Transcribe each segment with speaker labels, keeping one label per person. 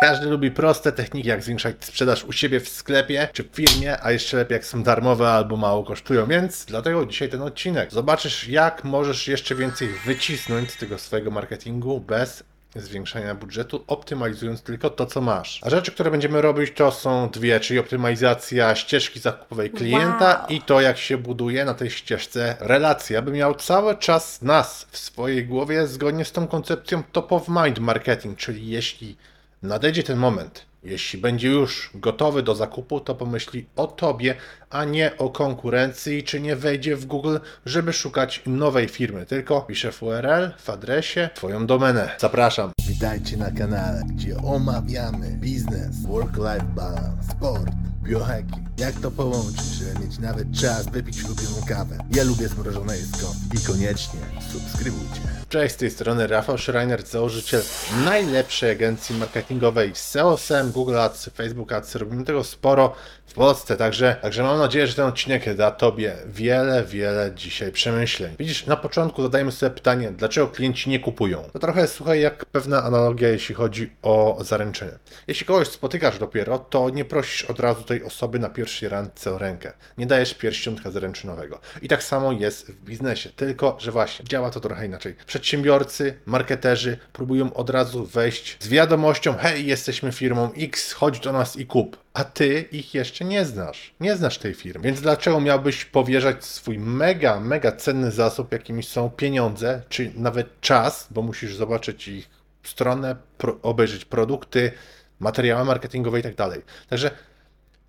Speaker 1: Każdy lubi proste techniki, jak zwiększać sprzedaż u siebie w sklepie czy w firmie, a jeszcze lepiej jak są darmowe albo mało kosztują, więc dlatego dzisiaj ten odcinek. Zobaczysz jak możesz jeszcze więcej wycisnąć z tego swojego marketingu bez zwiększania budżetu, optymalizując tylko to, co masz. A rzeczy, które będziemy robić, to są dwie, czyli optymalizacja ścieżki zakupowej klienta
Speaker 2: Wow.
Speaker 1: i to, jak się buduje na tej ścieżce relacja, aby miał cały czas nas w swojej głowie zgodnie z tą koncepcją top of mind marketing, czyli jeśli nadejdzie ten moment, jeśli będzie już gotowy do zakupu, to pomyśli o tobie, a nie o konkurencji, czy nie wejdzie w Google, żeby szukać nowej firmy, tylko pisze w URL, w adresie, twoją domenę. Zapraszam.
Speaker 3: Witajcie na kanale, gdzie omawiamy biznes, work-life balance, sport, biohacking. Jak to połączyć, żeby mieć nawet czas wypić ulubioną kawę. Ja lubię zmrożone jedzko i koniecznie subskrybujcie.
Speaker 1: Cześć, z tej strony Rafał Schreiner, założyciel najlepszej agencji marketingowej z SEO-SEM, Google Ads, Facebook Ads. Robimy tego sporo w Polsce, także, także mam nadzieję, że ten odcinek da Tobie wiele, wiele dzisiaj przemyśleń. Widzisz, na początku zadajmy sobie pytanie, dlaczego klienci nie kupują? To trochę słuchaj jak pewna analogia, jeśli chodzi o zaręczenie. Jeśli kogoś spotykasz dopiero, to nie prosisz od razu tej osoby na pierwszej randce o rękę. Nie dajesz pierścionka zaręczynowego. I tak samo jest w biznesie, tylko że właśnie działa to trochę inaczej. Przedsiębiorcy, marketerzy próbują od razu wejść z wiadomością: hej, jesteśmy firmą X, chodź do nas i kup. A ty ich jeszcze nie znasz. Nie znasz tej firmy. Więc dlaczego miałbyś powierzać swój mega, mega cenny zasób, jakimi są pieniądze, czy nawet czas, bo musisz zobaczyć ich stronę, pro, obejrzeć produkty, materiały marketingowe i tak dalej. Także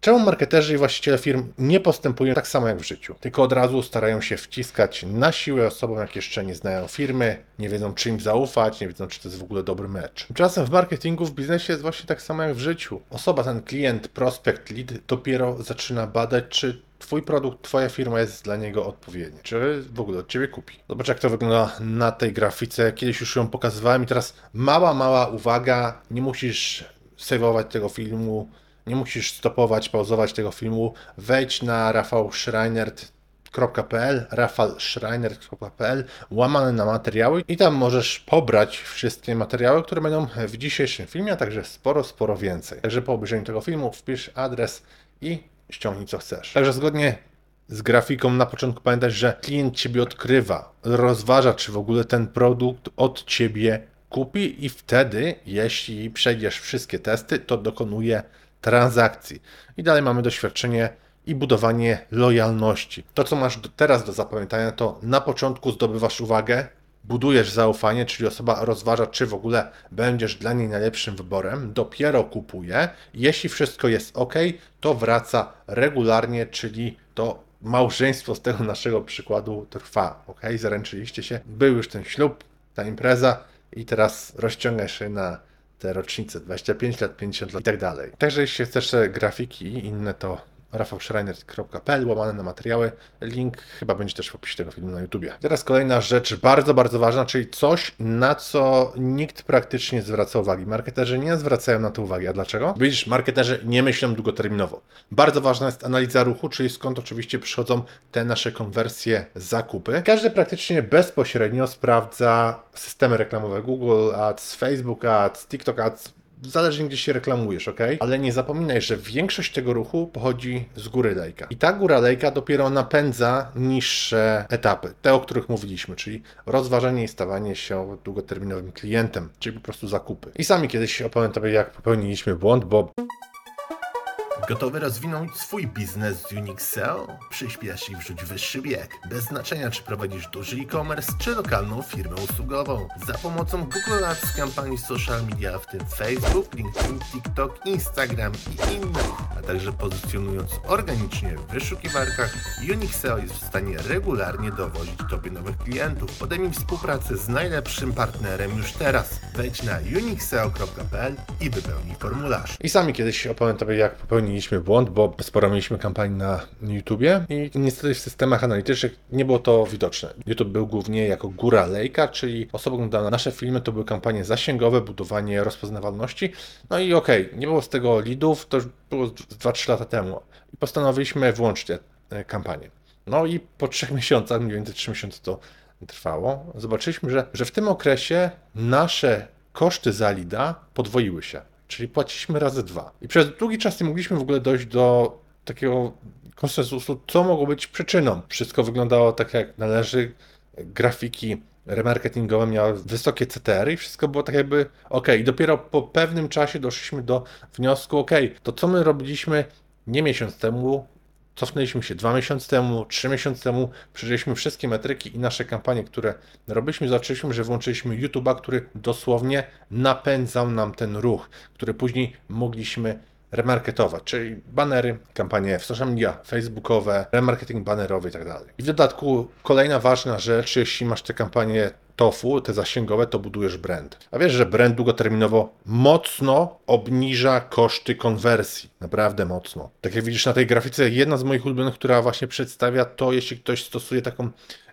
Speaker 1: Czemu marketerzy i właściciele firm nie postępują tak samo jak w życiu, tylko od razu starają się wciskać na siłę osobom, jak jeszcze nie znają firmy, nie wiedzą czy im zaufać, nie wiedzą czy to jest w ogóle dobry mecz. Tymczasem w marketingu, w biznesie jest właśnie tak samo jak w życiu. Osoba, ten klient, prospekt, lead dopiero zaczyna badać, czy Twój produkt, Twoja firma jest dla niego odpowiednia. Czy w ogóle od Ciebie kupi? Zobacz, jak to wygląda na tej grafice. Kiedyś już ją pokazywałem i teraz mała, mała uwaga. Nie musisz sejwować tego filmu, nie musisz stopować, pauzować tego filmu. Wejdź na rafałschreiner.pl rafalschreiner.pl łamane na materiały i tam możesz pobrać wszystkie materiały, które będą w dzisiejszym filmie, a także sporo, sporo więcej. Także po obejrzeniu tego filmu wpisz adres i ściągnij co chcesz. Także zgodnie z grafiką na początku pamiętać, że klient Ciebie odkrywa, rozważa, czy w ogóle ten produkt od Ciebie kupi i wtedy, jeśli przejdziesz wszystkie testy, to dokonuje transakcji. I dalej mamy doświadczenie i budowanie lojalności. To, co masz teraz do zapamiętania, to na początku zdobywasz uwagę, budujesz zaufanie, czyli osoba rozważa, czy w ogóle będziesz dla niej najlepszym wyborem, dopiero kupuje. Jeśli wszystko jest ok, to wraca regularnie, czyli to małżeństwo z tego naszego przykładu trwa. Ok, zaręczyliście się, był już ten ślub, ta impreza i teraz rozciąga się na te rocznice 25 lat, 50 lat i tak dalej. Także jeśli chcesz grafiki inne, to rafałschreiner.pl, łamane na materiały. Link chyba będzie też w opisie tego filmu na YouTubie. Teraz kolejna rzecz bardzo, bardzo ważna, czyli coś, na co nikt praktycznie nie zwraca uwagi. Marketerzy nie zwracają na to uwagi. A dlaczego? Widzisz, marketerzy nie myślą długoterminowo. Bardzo ważna jest analiza ruchu, czyli skąd oczywiście przychodzą te nasze konwersje, zakupy. Każdy praktycznie bezpośrednio sprawdza systemy reklamowe Google Ads, Facebook Ads, TikTok Ads, zależnie gdzie się reklamujesz, ok? Ale nie zapominaj, że większość tego ruchu pochodzi z góry lejka. I ta góra lejka dopiero napędza niższe etapy, te o których mówiliśmy, czyli rozważanie i stawanie się długoterminowym klientem, czyli po prostu zakupy. I sami kiedyś opowiem Tobie, jak popełniliśmy błąd, bo
Speaker 3: Gotowy rozwinąć swój biznes z Unixel? Przyspiesz i wrzuć wyższy bieg. Bez znaczenia, czy prowadzisz duży e-commerce, czy lokalną firmę usługową. Za pomocą Google Ads, kampanii social media, w tym Facebook, LinkedIn, TikTok, Instagram i innych, a także pozycjonując organicznie w wyszukiwarkach, Unixel jest w stanie regularnie dowozić Tobie nowych klientów. Podejmij współpracę z najlepszym partnerem już teraz. Wejdź na unixel.pl i wypełnij formularz.
Speaker 1: I sami kiedyś opowiem Tobie, jak popełniliśmy błąd, bo sporo mieliśmy kampanii na YouTubie i niestety w systemach analitycznych nie było to widoczne. YouTube był głównie jako góra lejka, czyli osoba oglądała nasze filmy, to były kampanie zasięgowe, budowanie rozpoznawalności. No i okej, nie było z tego leadów, to już było 2-3 lata temu. I postanowiliśmy włączyć te e, kampanie. No i po trzech miesiącach, mniej więcej 3 miesiące to trwało, zobaczyliśmy, że, że w tym okresie nasze koszty za lida podwoiły się. Czyli płaciliśmy razy dwa. I przez długi czas nie mogliśmy w ogóle dojść do takiego konsensusu, co mogło być przyczyną. Wszystko wyglądało tak jak należy, grafiki remarketingowe miały wysokie CTR i wszystko było tak jakby ok. I dopiero po pewnym czasie doszliśmy do wniosku, ok, to co my robiliśmy nie miesiąc temu, cofnęliśmy się dwa miesiące temu, trzy miesiące temu, przejrzeliśmy wszystkie metryki i nasze kampanie, które robiliśmy, zobaczyliśmy, że włączyliśmy YouTube'a, który dosłownie napędzał nam ten ruch, który później mogliśmy remarketować, czyli banery, kampanie w social media, facebookowe, remarketing banerowy i tak dalej. I w dodatku kolejna ważna rzecz, jeśli masz te kampanie TOFU, te zasięgowe, to budujesz brand. A wiesz, że brand długoterminowo mocno obniża koszty konwersji. Naprawdę mocno. Tak jak widzisz na tej grafice, jedna z moich ulubionych, która właśnie przedstawia to, jeśli ktoś stosuje taką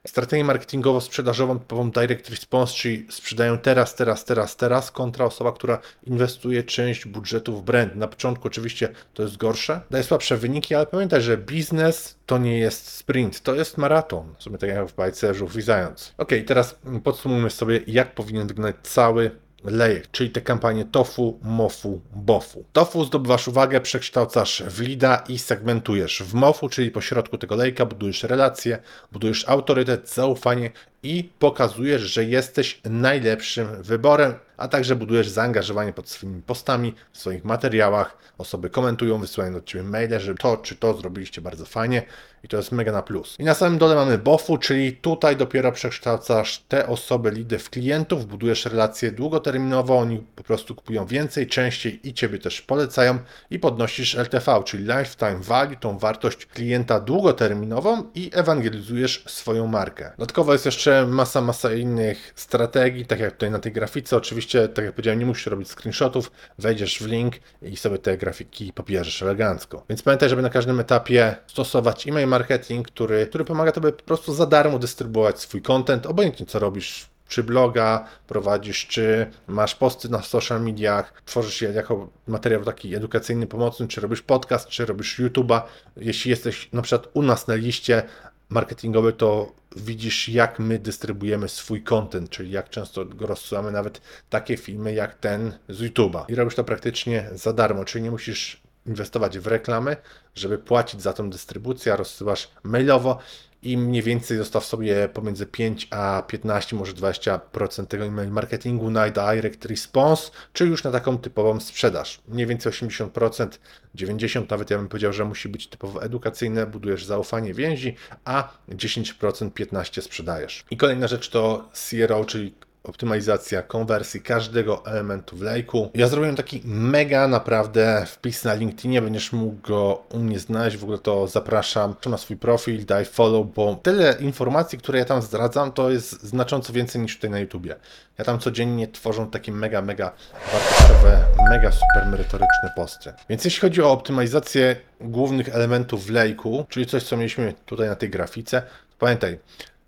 Speaker 1: strategię marketingowo-sprzedażową typową direct response, czyli sprzedają teraz, teraz, teraz, teraz, kontra osoba, która inwestuje część budżetu w brand. Na początku oczywiście to jest gorsze, daje słabsze wyniki, ale pamiętaj, że biznes to nie jest sprint, to jest maraton. W sumie tak jak w bajce Żółw i Zając. Ok, teraz podsumujmy sobie, jak powinien wyglądać cały lejek, czyli te kampanie TOFU, MOFU, BOFU. TOFU zdobywasz uwagę, przekształcasz w lida i segmentujesz. W MOFU, czyli po środku tego lejka budujesz relacje, budujesz autorytet, zaufanie i pokazujesz, że jesteś najlepszym wyborem, a także budujesz zaangażowanie pod swoimi postami, w swoich materiałach. Osoby komentują, wysyłają do Ciebie maile, że to czy to zrobiliście bardzo fajnie i to jest mega na plus. I na samym dole mamy BOFu, czyli tutaj dopiero przekształcasz te osoby, lidy w klientów, budujesz relacje długoterminowo, oni po prostu kupują więcej, częściej i Ciebie też polecają i podnosisz LTV, czyli Lifetime Value, tą wartość klienta długoterminową i ewangelizujesz swoją markę. Dodatkowo jest jeszcze masa, masa innych strategii, tak jak tutaj na tej grafice. Oczywiście, tak jak powiedziałem, nie musisz robić screenshotów, wejdziesz w link i sobie te grafiki pobierzesz elegancko. Więc pamiętaj, żeby na każdym etapie stosować e-mail marketing, który, który pomaga Tobie po prostu za darmo dystrybuować swój content, obojętnie co robisz czy bloga prowadzisz, czy masz posty na social mediach, tworzysz je jako materiał taki edukacyjny, pomocny, czy robisz podcast, czy robisz YouTube'a. Jeśli jesteś na przykład u nas na liście marketingowej, to widzisz, jak my dystrybuujemy swój content, czyli jak często go rozsyłamy, nawet takie filmy jak ten z YouTube'a. I robisz to praktycznie za darmo, czyli nie musisz inwestować w reklamy, żeby płacić za tą dystrybucję, rozsyłasz mailowo i mniej więcej zostaw sobie pomiędzy 5 a 15, może 20% tego email marketingu na direct response, czy już na taką typową sprzedaż. Mniej więcej 80%, 90% nawet ja bym powiedział, że musi być typowo edukacyjne, budujesz zaufanie więzi, a 10%, 15% sprzedajesz. I kolejna rzecz to CRO, czyli optymalizacja konwersji każdego elementu w lejku. Ja zrobiłem taki mega naprawdę wpis na LinkedInie, będziesz mógł go u mnie znaleźć, w ogóle to zapraszam na swój profil, daj follow, bo tyle informacji, które ja tam zdradzam, to jest znacząco więcej niż tutaj na YouTubie. Ja tam codziennie tworzę takie mega, mega wartościowe, mega super merytoryczne posty. Więc jeśli chodzi o optymalizację głównych elementów w lejku, czyli coś, co mieliśmy tutaj na tej grafice, pamiętaj,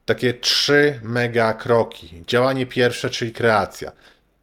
Speaker 1: takie trzy mega kroki. Działanie pierwsze, czyli kreacja.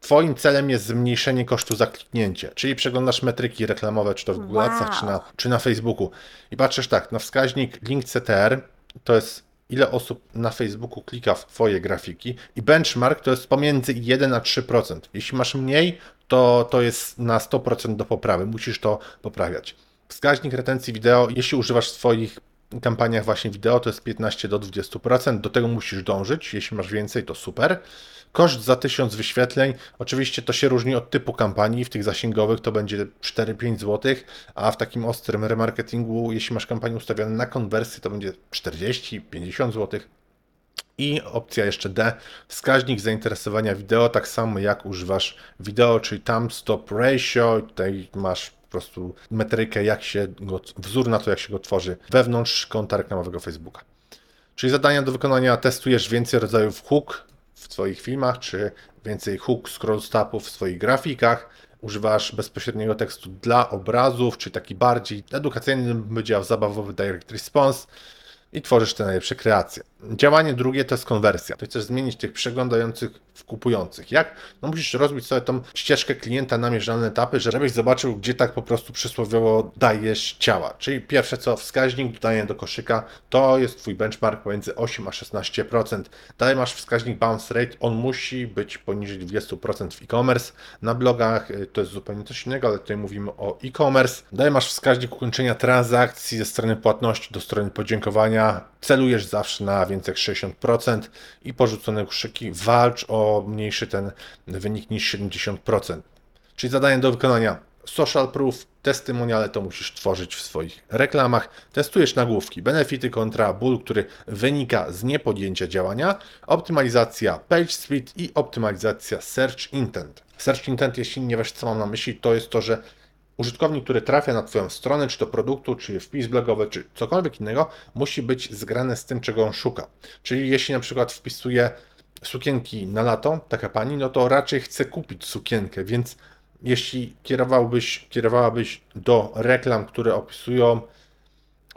Speaker 1: Twoim celem jest zmniejszenie kosztu za kliknięcie, czyli przeglądasz metryki reklamowe, czy to w Google
Speaker 2: Wow.
Speaker 1: Czy na, czy na Facebooku i patrzysz tak, na wskaźnik link CTR to jest ile osób na Facebooku klika w Twoje grafiki i benchmark to jest pomiędzy 1 a 3%. Jeśli masz mniej, to to jest na 100% do poprawy, musisz to poprawiać. Wskaźnik retencji wideo, jeśli używasz swoich kampaniach właśnie wideo, to jest 15 do 20%, do tego musisz dążyć, jeśli masz więcej, to super. Koszt za 1000 wyświetleń, oczywiście to się różni od typu kampanii, w tych zasięgowych to będzie 4-5 zł, a w takim ostrym remarketingu, jeśli masz kampanię ustawioną na konwersję, to będzie 40-50 zł. I opcja jeszcze D, wskaźnik zainteresowania wideo, tak samo jak używasz wideo, czyli tam stop ratio, tutaj masz po prostu metrykę, jak się go, wzór na to, jak się go tworzy wewnątrz konta reklamowego Facebooka. Czyli zadania do wykonania testujesz więcej rodzajów hook w swoich filmach, czy więcej hook scroll stopów w swoich grafikach. Używasz bezpośredniego tekstu dla obrazów, czyli taki bardziej edukacyjny, bym powiedział, zabawowy direct response i tworzysz te najlepsze kreacje. Działanie drugie to jest konwersja. To chcesz zmienić tych przeglądających w kupujących. Jak? No musisz rozbić sobie tą ścieżkę klienta na mierzalne etapy, żebyś zobaczył, gdzie tak po prostu przysłowiowo dajesz ciała. Czyli pierwsze co, wskaźnik dodania do koszyka, to jest Twój benchmark pomiędzy 8 a 16%. Dalej masz wskaźnik bounce rate, on musi być poniżej 20% w e-commerce. Na blogach y, to jest zupełnie coś innego, ale tutaj mówimy o e-commerce. Dalej masz wskaźnik ukończenia transakcji ze strony płatności do strony podziękowania. Celujesz zawsze na więcej jak 60% i porzucone koszyki. Walcz o mniejszy ten wynik niż 70%. Czyli zadanie do wykonania social proof, testymoniale to musisz tworzyć w swoich reklamach. Testujesz nagłówki, benefity kontra ból, który wynika z niepodjęcia działania, optymalizacja page speed i optymalizacja search intent. Search intent, jeśli nie wiesz co mam na myśli, to jest to, że użytkownik, który trafia na Twoją stronę, czy to produktu, czy wpis blogowy, czy cokolwiek innego, musi być zgrane z tym, czego on szuka. Czyli jeśli na przykład wpisuje sukienki na lato, taka pani, no to raczej chce kupić sukienkę, więc jeśli kierowałbyś, kierowałabyś do reklam, które opisują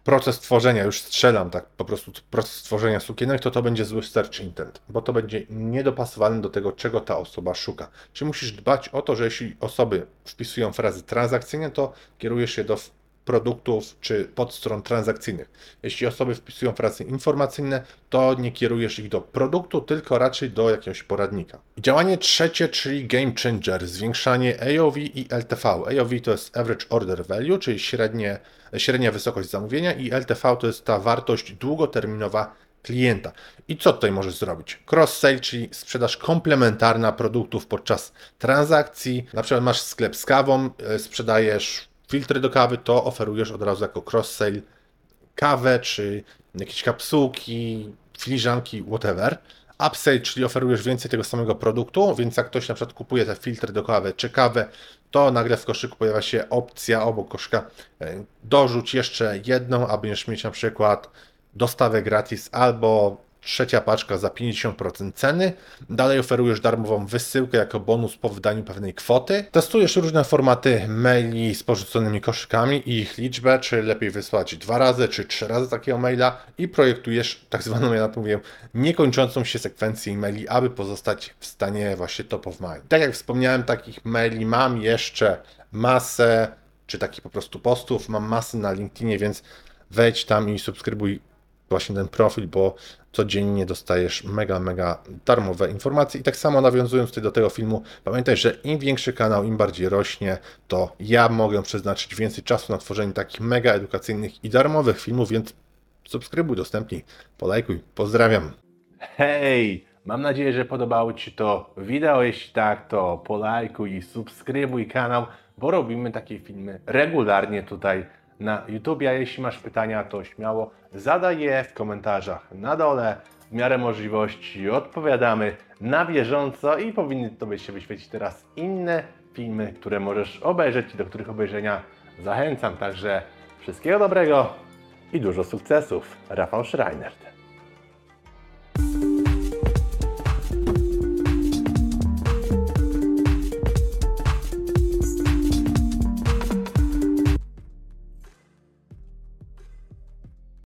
Speaker 1: proces tworzenia, już strzelam tak po prostu proces tworzenia sukienek, to to będzie zły search intent, bo to będzie niedopasowane do tego, czego ta osoba szuka. Czyli musisz dbać o to, że jeśli osoby wpisują frazy transakcyjne, to kierujesz się do produktów czy podstron transakcyjnych. Jeśli osoby wpisują frazy informacyjne, to nie kierujesz ich do produktu, tylko raczej do jakiegoś poradnika. Działanie trzecie, czyli game changer, zwiększanie AOV i LTV. AOV to jest average order value, czyli średnie, średnia wysokość zamówienia i LTV to jest ta wartość długoterminowa klienta. I co tutaj możesz zrobić? Cross-sale, czyli sprzedaż komplementarna produktów podczas transakcji. Na przykład masz sklep z kawą, e, sprzedajesz filtry do kawy, to oferujesz od razu jako cross-sale kawę, czy jakieś kapsułki, filiżanki, whatever. Upsell, czyli oferujesz więcej tego samego produktu, więc jak ktoś na przykład kupuje te filtry do kawy czy kawę, to nagle w koszyku pojawia się opcja obok koszyka e, dorzuć jeszcze jedną, aby mieć na przykład dostawę gratis albo trzecia paczka za 50% ceny. Dalej oferujesz darmową wysyłkę jako bonus po wydaniu pewnej kwoty. Testujesz różne formaty maili z porzuconymi koszykami i ich liczbę, czy lepiej wysłać dwa razy, czy trzy razy takiego maila i projektujesz tak zwaną, ja na to mówię, niekończącą się sekwencję maili, aby pozostać w stanie właśnie top of mind. Tak jak wspomniałem, takich maili mam jeszcze masę, czy takich po prostu postów, mam masę na LinkedInie, więc wejdź tam i subskrybuj właśnie ten profil, bo codziennie dostajesz mega, mega darmowe informacje. I tak samo nawiązując tutaj do tego filmu, pamiętaj, że im większy kanał, im bardziej rośnie, to ja mogę przeznaczyć więcej czasu na tworzenie takich mega edukacyjnych i darmowych filmów, więc subskrybuj, udostępnij, polajkuj. Pozdrawiam.
Speaker 2: Hej! Mam nadzieję, że podobało Ci to wideo. Jeśli tak, to polajkuj i subskrybuj kanał, bo robimy takie filmy regularnie tutaj na YouTube. A jeśli masz pytania, to śmiało zadaj je w komentarzach na dole. W miarę możliwości odpowiadamy na bieżąco i powinny Tobie się wyświecić teraz inne filmy, które możesz obejrzeć i do których obejrzenia zachęcam. Także wszystkiego dobrego i dużo sukcesów. Rafał Schreiner.